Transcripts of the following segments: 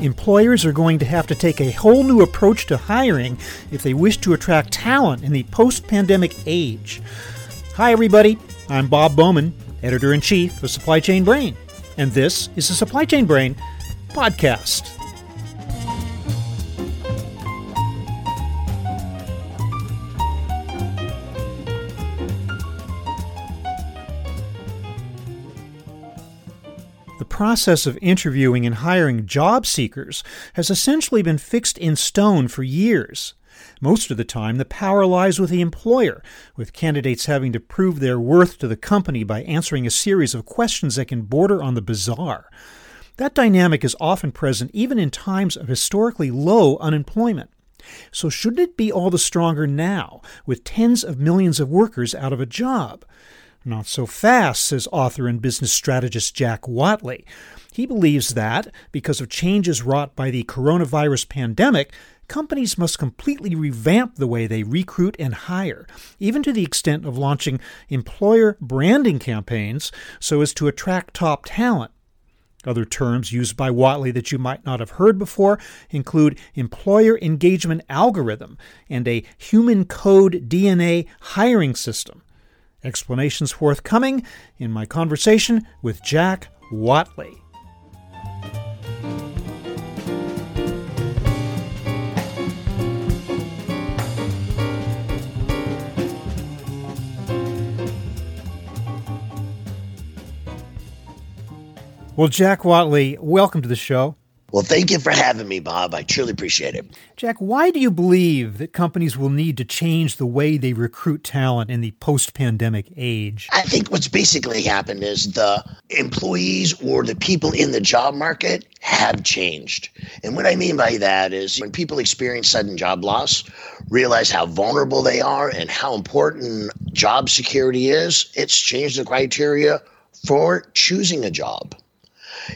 Employers are going to have to take a whole new approach to hiring if they wish to attract talent in the post pandemic age. Hi, everybody. I'm Bob Bowman, editor in chief of Supply Chain Brain, and this is the Supply Chain Brain podcast. Process of interviewing and hiring job seekers has essentially been fixed in stone for years. Most of the time, the power lies with the employer, with candidates having to prove their worth to the company by answering a series of questions that can border on the bizarre. That dynamic is often present even in times of historically low unemployment. So, shouldn't it be all the stronger now, with tens of millions of workers out of a job? Not so fast, says author and business strategist Jack Whatley. He believes that, because of changes wrought by the coronavirus pandemic, companies must completely revamp the way they recruit and hire, even to the extent of launching employer branding campaigns so as to attract top talent. Other terms used by Whatley that you might not have heard before include employer engagement algorithm and a human code DNA hiring system. Explanations forthcoming in my conversation with Jack Whatley. Well, Jack Whatley, welcome to the show. Well, thank you for having me, Bob. I truly appreciate it. Jack, why do you believe that companies will need to change the way they recruit talent in the post pandemic age? I think what's basically happened is the employees or the people in the job market have changed. And what I mean by that is when people experience sudden job loss, realize how vulnerable they are and how important job security is, it's changed the criteria for choosing a job.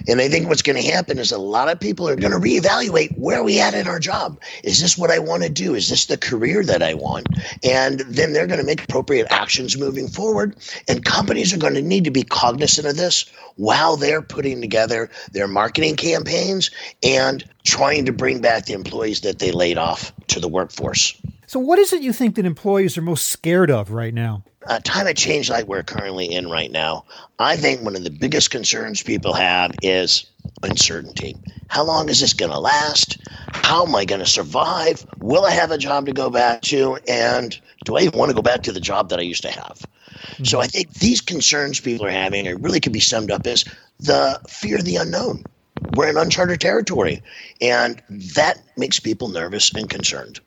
And I think what's going to happen is a lot of people are going to reevaluate where are we at in our job. Is this what I want to do? Is this the career that I want? And then they're going to make appropriate actions moving forward. And companies are going to need to be cognizant of this while they're putting together their marketing campaigns and trying to bring back the employees that they laid off to the workforce. So, what is it you think that employees are most scared of right now? A time of change like we're currently in right now, I think one of the biggest concerns people have is uncertainty. How long is this going to last? How am I going to survive? Will I have a job to go back to? And do I even want to go back to the job that I used to have? Mm-hmm. So I think these concerns people are having are really could be summed up as the fear of the unknown. We're in uncharted territory, and that makes people nervous and concerned.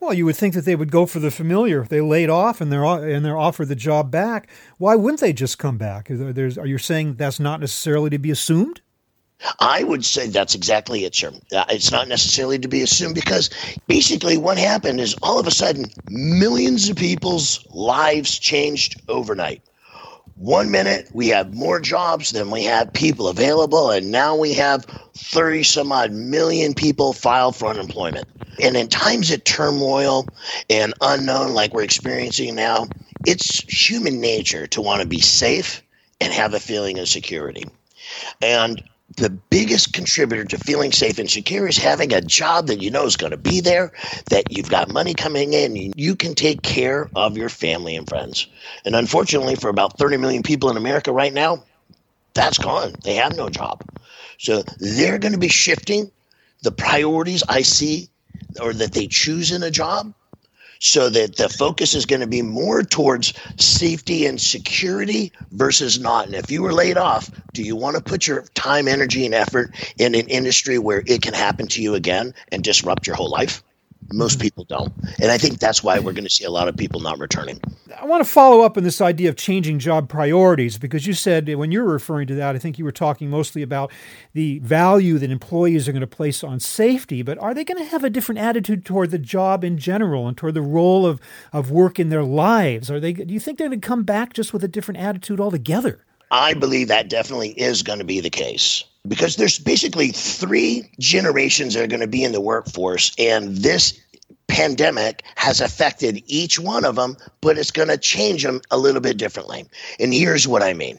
Well, you would think that they would go for the familiar. They laid off and they're and they're offered the job back, why wouldn't they just come back? There's, are you saying that's not necessarily to be assumed? I would say that's exactly it, sir. Uh, it's not necessarily to be assumed because basically what happened is all of a sudden millions of people's lives changed overnight. One minute we have more jobs than we have people available, and now we have 30 some odd million people file for unemployment. And in times of turmoil and unknown like we're experiencing now, it's human nature to want to be safe and have a feeling of security. And the biggest contributor to feeling safe and secure is having a job that you know is going to be there, that you've got money coming in, you can take care of your family and friends. And unfortunately, for about 30 million people in America right now, that's gone. They have no job. So they're going to be shifting the priorities I see or that they choose in a job so that the focus is going to be more towards safety and security versus not. And if you were laid off, do you want to put your time, energy, and effort in an industry where it can happen to you again and disrupt your whole life? Most mm-hmm. people don't. And I think that's why we're going to see a lot of people not returning. I want to follow up on this idea of changing job priorities because you said when you were referring to that, I think you were talking mostly about the value that employees are going to place on safety, but are they going to have a different attitude toward the job in general and toward the role of, of work in their lives? Are they do you think they're going to come back just with a different attitude altogether? I believe that definitely is going to be the case because there's basically three generations that are going to be in the workforce and this pandemic has affected each one of them but it's going to change them a little bit differently and here's what i mean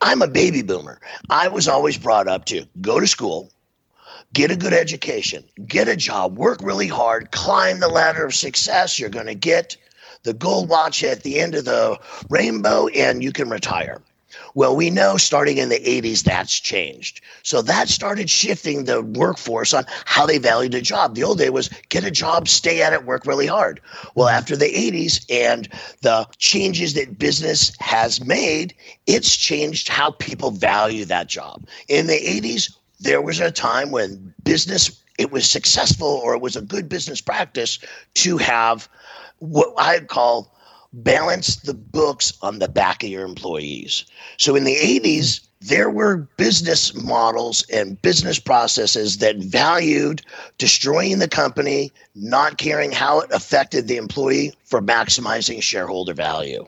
i'm a baby boomer i was always brought up to go to school get a good education, get a job, work really hard, climb the ladder of success. You're going to get the gold watch at the end of the rainbow, and you can retire. Well, we know starting in the 80s that's changed. So that started shifting the workforce on how they valued a job. The old day was get a job, stay at it, work really hard. Well, after the 80s and the changes that business has made, it's changed how people value that job. In the 80s, there was a time when business it was successful or it was a good business practice to have what I call balance the books on the back of your employees. So in the 80s, there were business models and business processes that valued destroying the company, not caring how it affected the employee for maximizing shareholder value.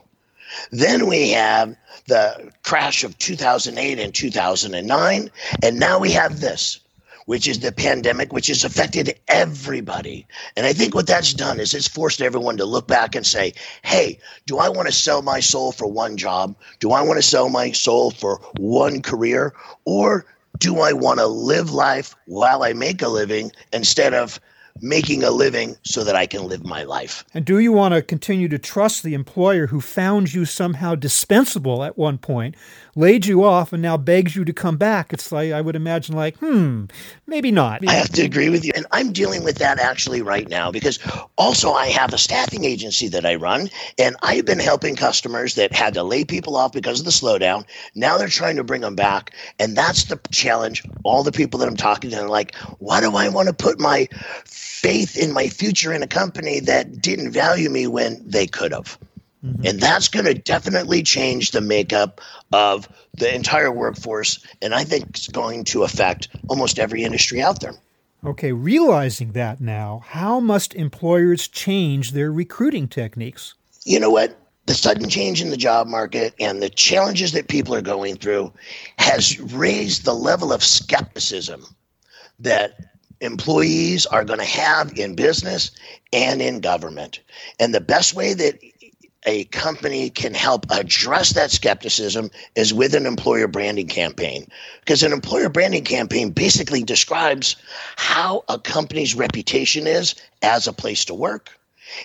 Then we have the crash of 2008 and 2009, and now we have this which is the pandemic, which has affected everybody. And I think what that's done is it's forced everyone to look back and say, hey, do I want to sell my soul for one job? Do I want to sell my soul for one career? Or do I want to live life while I make a living instead of making a living so that I can live my life. And do you want to continue to trust the employer who found you somehow dispensable at one point, laid you off, and now begs you to come back? It's like, I would imagine, like, hmm, maybe not. I have to agree with you. And I'm dealing with that actually right now because also I have a staffing agency that I run, and I've been helping customers that had to lay people off because of the slowdown. Now they're trying to bring them back. And that's the challenge. All the people that I'm talking to are like, why do I want to put my faith in my future in a company that didn't value me when they could have. Mm-hmm. And that's going to definitely change the makeup of the entire workforce. And I think it's going to affect almost every industry out there. Okay, realizing that now, how must employers change their recruiting techniques? You know what? The sudden change in the job market and the challenges that people are going through has raised the level of skepticism that employees are going to have in business and in government. And the best way that a company can help address that skepticism is with an employer branding campaign. Because an employer branding campaign basically describes how a company's reputation is as a place to work.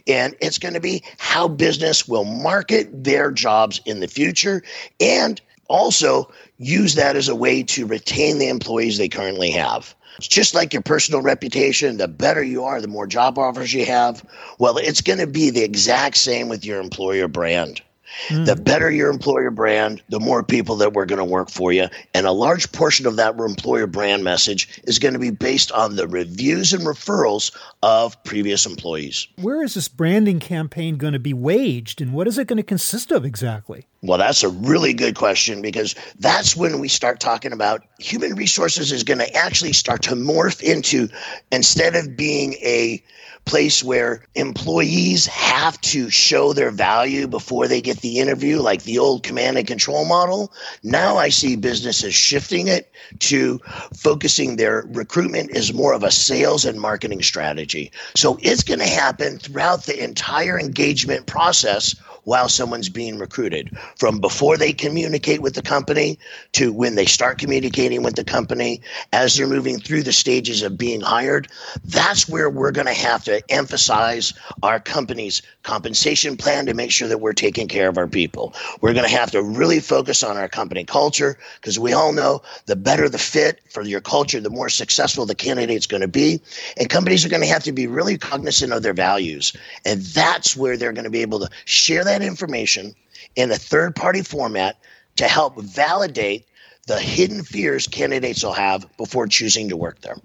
And it's going to be how business will market their jobs in the future and also use that as a way to retain the employees they currently have. It's just like your personal reputation. The better you are, the more job offers you have. Well, it's going to be the exact same with your employer brand. Mm. The better your employer brand, the more people that we're going to work for you. And a large portion of that employer brand message is going to be based on the reviews and referrals of previous employees. Where is this branding campaign going to be waged and what is it going to consist of exactly? Well, that's a really good question because that's when we start talking about human resources is going to actually start to morph into instead of being a place where employees have to show their value before they get the interview, like the old command and control model. Now I see businesses shifting it to focusing their recruitment is more of a sales and marketing strategy. So it's going to happen throughout the entire engagement process while someone's being recruited from before they communicate with the company to when they start communicating with the company as they're moving through the stages of being hired. That's where we're going to have to emphasize our company's compensation plan to make sure that we're taking care of our people. We're going to have to really focus on our company culture because we all know the better the fit for your culture, the more successful the candidate's going to be. And companies are going to have to be really cognizant of their values. And that's where they're going to be able to share that that information in a third party format to help validate the hidden fears candidates will have before choosing to work there.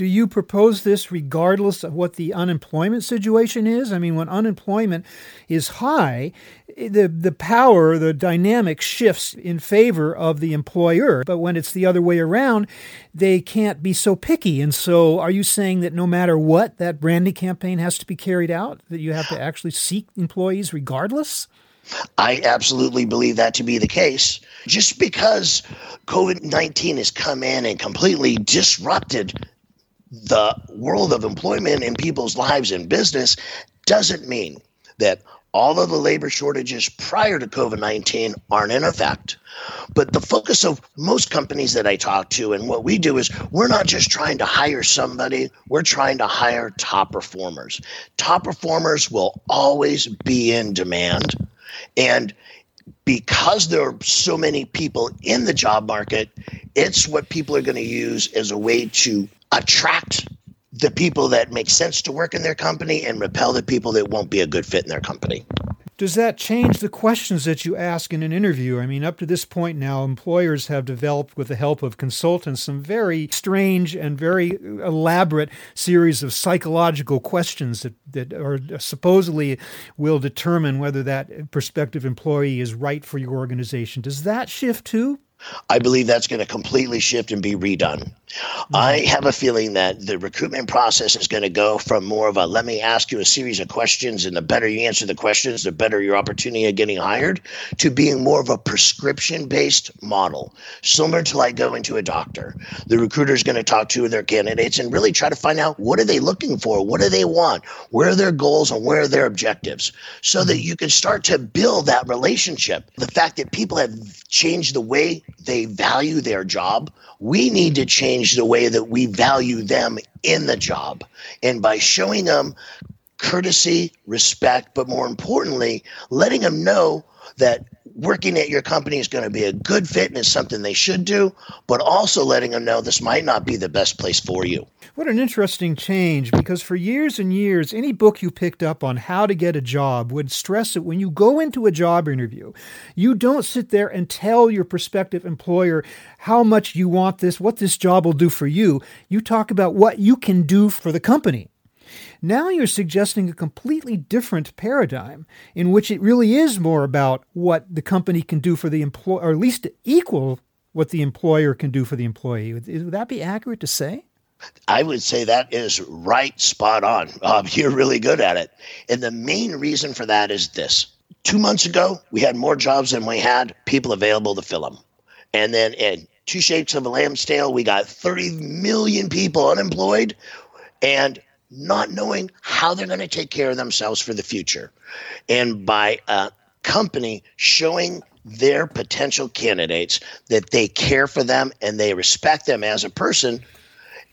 Do you propose this regardless of what the unemployment situation is? I mean, when unemployment is high, the, the power, the dynamic shifts in favor of the employer. But when it's the other way around, they can't be so picky. And so, are you saying that no matter what, that branding campaign has to be carried out? That you have to actually seek employees regardless? I absolutely believe that to be the case. Just because COVID 19 has come in and completely disrupted the world of employment and people's lives and business doesn't mean that all of the labor shortages prior to COVID 19 aren't in effect. But the focus of most companies that I talk to and what we do is we're not just trying to hire somebody, we're trying to hire top performers. Top performers will always be in demand. And because there are so many people in the job market, it's what people are going to use as a way to attract the people that make sense to work in their company and repel the people that won't be a good fit in their company. Does that change the questions that you ask in an interview? I mean, up to this point now, employers have developed, with the help of consultants, some very strange and very elaborate series of psychological questions that, that are supposedly will determine whether that prospective employee is right for your organization. Does that shift too? I believe that's going to completely shift and be redone. Mm-hmm. I have a feeling that the recruitment process is going to go from more of a let me ask you a series of questions, and the better you answer the questions, the better your opportunity of getting hired, to being more of a prescription based model, similar to like going to a doctor. The recruiter is going to talk to their candidates and really try to find out what are they looking for, what do they want, where are their goals, and where are their objectives, so that mm-hmm. you can start to build that relationship. The fact that people have changed the way they value their job, we need to change the way that we value them in the job. And by showing them courtesy, respect, but more importantly, letting them know that working at your company is going to be a good fit and is something they should do, but also letting them know this might not be the best place for you. What an interesting change because for years and years, any book you picked up on how to get a job would stress that when you go into a job interview, you don't sit there and tell your prospective employer how much you want this, what this job will do for you. You talk about what you can do for the company. Now you're suggesting a completely different paradigm in which it really is more about what the company can do for the employer, or at least equal what the employer can do for the employee. Would, would that be accurate to say? I would say that is right spot on. Um, you're really good at it. And the main reason for that is this two months ago, we had more jobs than we had people available to fill them. And then in two shapes of a lamb's tail, we got 30 million people unemployed. And not knowing how they're going to take care of themselves for the future. And by a company showing their potential candidates that they care for them and they respect them as a person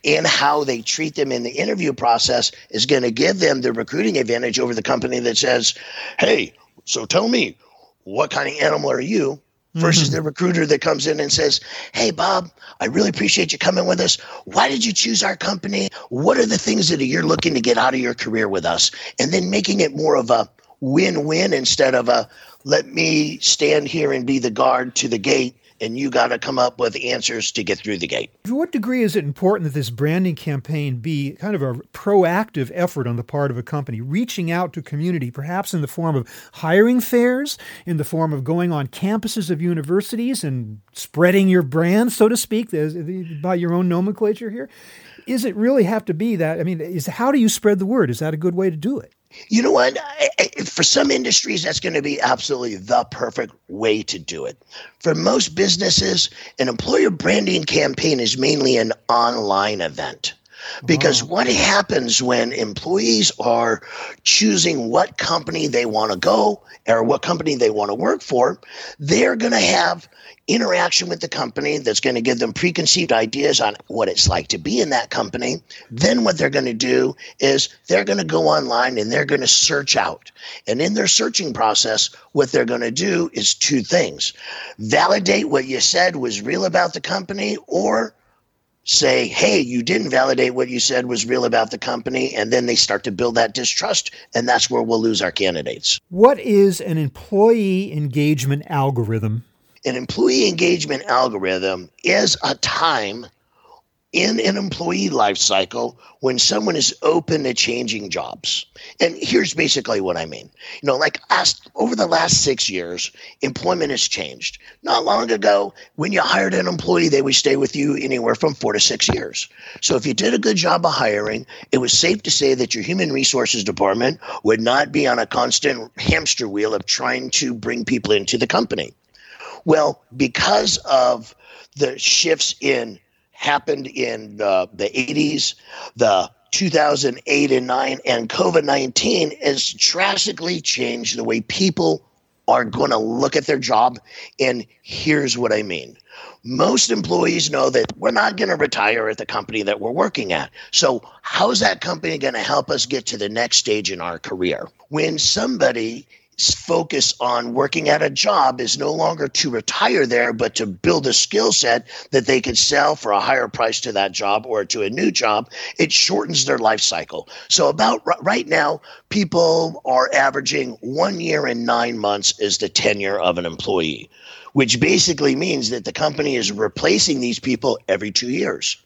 and how they treat them in the interview process is going to give them the recruiting advantage over the company that says, Hey, so tell me, what kind of animal are you? Versus mm-hmm. the recruiter that comes in and says, Hey, Bob, I really appreciate you coming with us. Why did you choose our company? What are the things that you're looking to get out of your career with us? And then making it more of a win win instead of a let me stand here and be the guard to the gate and you got to come up with answers to get through the gate. To what degree is it important that this branding campaign be kind of a proactive effort on the part of a company, reaching out to community, perhaps in the form of hiring fairs, in the form of going on campuses of universities and spreading your brand, so to speak, by your own nomenclature here? Is it really have to be that? I mean, is how do you spread the word? Is that a good way to do it? You know what? I, I, for some industries, that's going to be absolutely the perfect way to do it. For most businesses, an employer branding campaign is mainly an online event. Because oh. what happens when employees are choosing what company they want to go or what company they want to work for, they're going to have interaction with the company that's going to give them preconceived ideas on what it's like to be in that company. Then what they're going to do is they're going to go online and they're going to search out. And in their searching process, what they're going to do is two things validate what you said was real about the company or say, hey, you didn't validate what you said was real about the company. And then they start to build that distrust. And that's where we'll lose our candidates. What is an employee engagement algorithm? An employee engagement algorithm is a time in an employee life cycle when someone is open to changing jobs. And here's basically what I mean. You know, like over the last six years, employment has changed. Not long ago, when you hired an employee, they would stay with you anywhere from four to six years. So if you did a good job of hiring, it was safe to say that your human resources department would not be on a constant hamster wheel of trying to bring people into the company. Well, because of the shifts in happened in the, the 80s, the 2008 and 9 and COVID-19 has drastically changed the way people are going to look at their job and here's what I mean. Most employees know that we're not going to retire at the company that we're working at. So, how's that company going to help us get to the next stage in our career? When somebody focus on working at a job is no longer to retire there, but to build a skill set that they could sell for a higher price to that job or to a new job. It shortens their life cycle. So, about right now, people are averaging one year and nine months is the tenure of an employee, which basically means that the company is replacing these people every two years.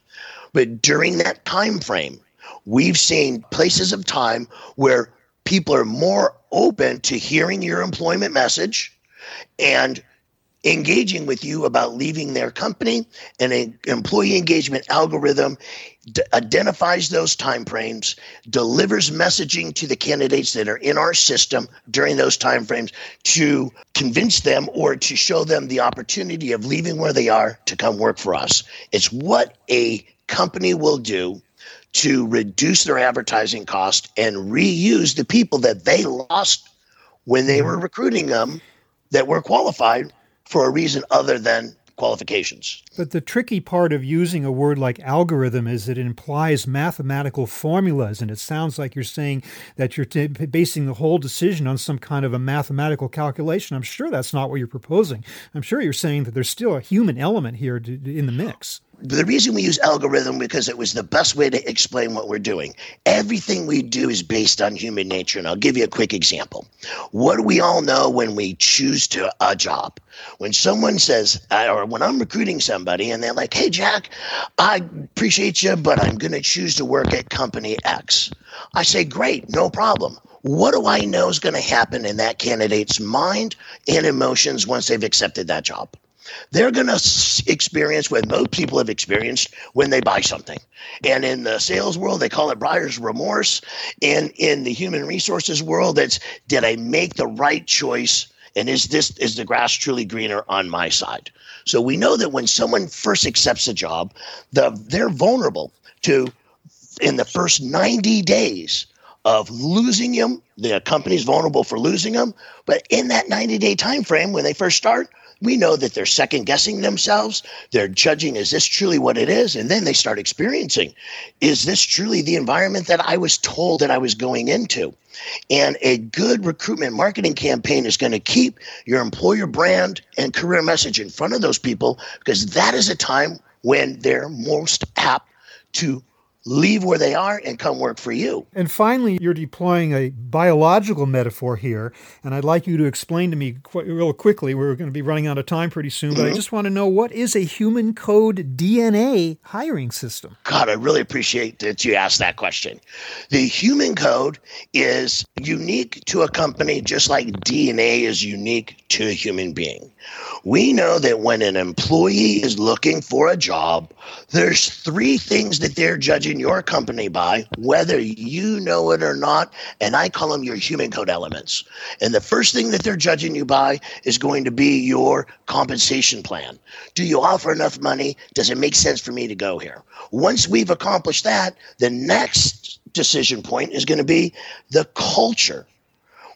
But during that time frame, we've seen places of time where people are more open to hearing your employment message and engaging with you about leaving their company and an employee engagement algorithm d- identifies those timeframes delivers messaging to the candidates that are in our system during those timeframes to convince them or to show them the opportunity of leaving where they are to come work for us. It's what a company will do to reduce their advertising cost and reuse the people that they lost when they mm-hmm. were recruiting them that were qualified for a reason other than qualifications. But the tricky part of using a word like algorithm is it implies mathematical formulas, and it sounds like you're saying that you're t- basing the whole decision on some kind of a mathematical calculation. I'm sure that's not what you're proposing. I'm sure you're saying that there's still a human element here to, in the mix the reason we use algorithm because it was the best way to explain what we're doing. Everything we do is based on human nature, and I'll give you a quick example. What do we all know when we choose to a job? When someone says, or when I'm recruiting somebody, and they're like, "Hey, Jack, I appreciate you, but I'm going to choose to work at company X," I say, "Great, no problem." What do I know is going to happen in that candidate's mind and emotions once they've accepted that job? They're going to experience what most people have experienced when they buy something. And in the sales world, they call it buyer's remorse. And in the human resources world, it's did I make the right choice? And is this is the grass truly greener on my side? So we know that when someone first accepts a job, the, they're vulnerable to in the first 90 days of losing them. The company's vulnerable for losing them. But in that 90 day time frame, when they first start, we know that they're second guessing themselves. They're judging, is this truly what it is? And then they start experiencing, is this truly the environment that I was told that I was going into? And a good recruitment marketing campaign is going to keep your employer brand and career message in front of those people because that is a time when they're most apt to leave where they are and come work for you. And finally, you're deploying a biological metaphor here, and I'd like you to explain to me qu- real quickly. We're going to be running out of time pretty soon, but mm-hmm. I just want to know what is a human code DNA hiring system? God, I really appreciate that you asked that question. The human code is unique to a company just like DNA is unique to a human being. We know that when an employee is looking for a job, there's three things that they're judging your company by, whether you know it or not. And I call them your human code elements. And the first thing that they're judging you by is going to be your compensation plan. Do you offer enough money? Does it make sense for me to go here? Once we've accomplished that, the next decision point is going to be the culture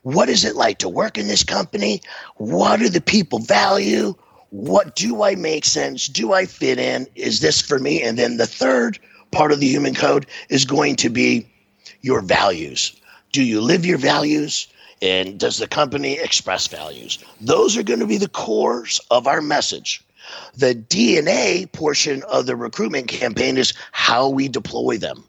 what is it like to work in this company? What do the people value? What do I make sense? Do I fit in? Is this for me? And then the third part of the human code is going to be your values. Do you live your values? And does the company express values? Those are going to be the cores of our message. The DNA portion of the recruitment campaign is how we deploy them.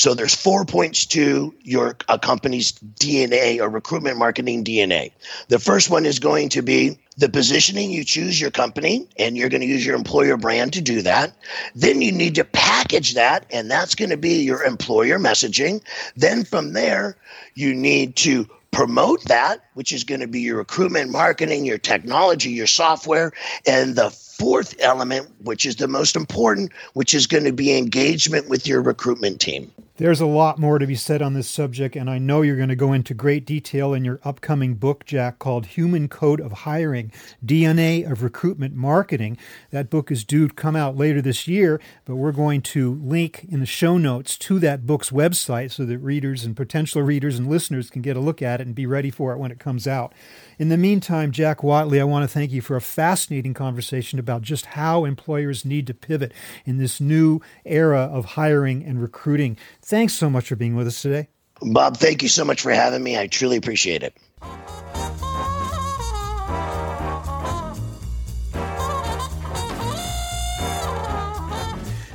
So there's four points to your a company's DNA or recruitment marketing DNA. The first one is going to be the positioning you choose your company and you're going to use your employer brand to do that. Then you need to package that and that's going to be your employer messaging. Then from there, you need to promote that, which is going to be your recruitment marketing, your technology, your software. And the fourth element, which is the most important, which is going to be engagement with your recruitment team. There's a lot more to be said on this subject, and I know you're going to go into great detail in your upcoming book, Jack, called Human Code of Hiring DNA of Recruitment Marketing. That book is due to come out later this year, but we're going to link in the show notes to that book's website so that readers and potential readers and listeners can get a look at it and be ready for it when it comes out. In the meantime, Jack Whatley, I want to thank you for a fascinating conversation about just how employers need to pivot in this new era of hiring and recruiting. Thanks so much for being with us today. Bob, thank you so much for having me. I truly appreciate it.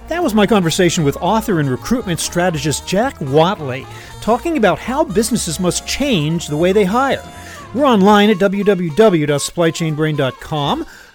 That was my conversation with author and recruitment strategist Jack Whatley, talking about how businesses must change the way they hire. We're online at www.supplychainbrain.com,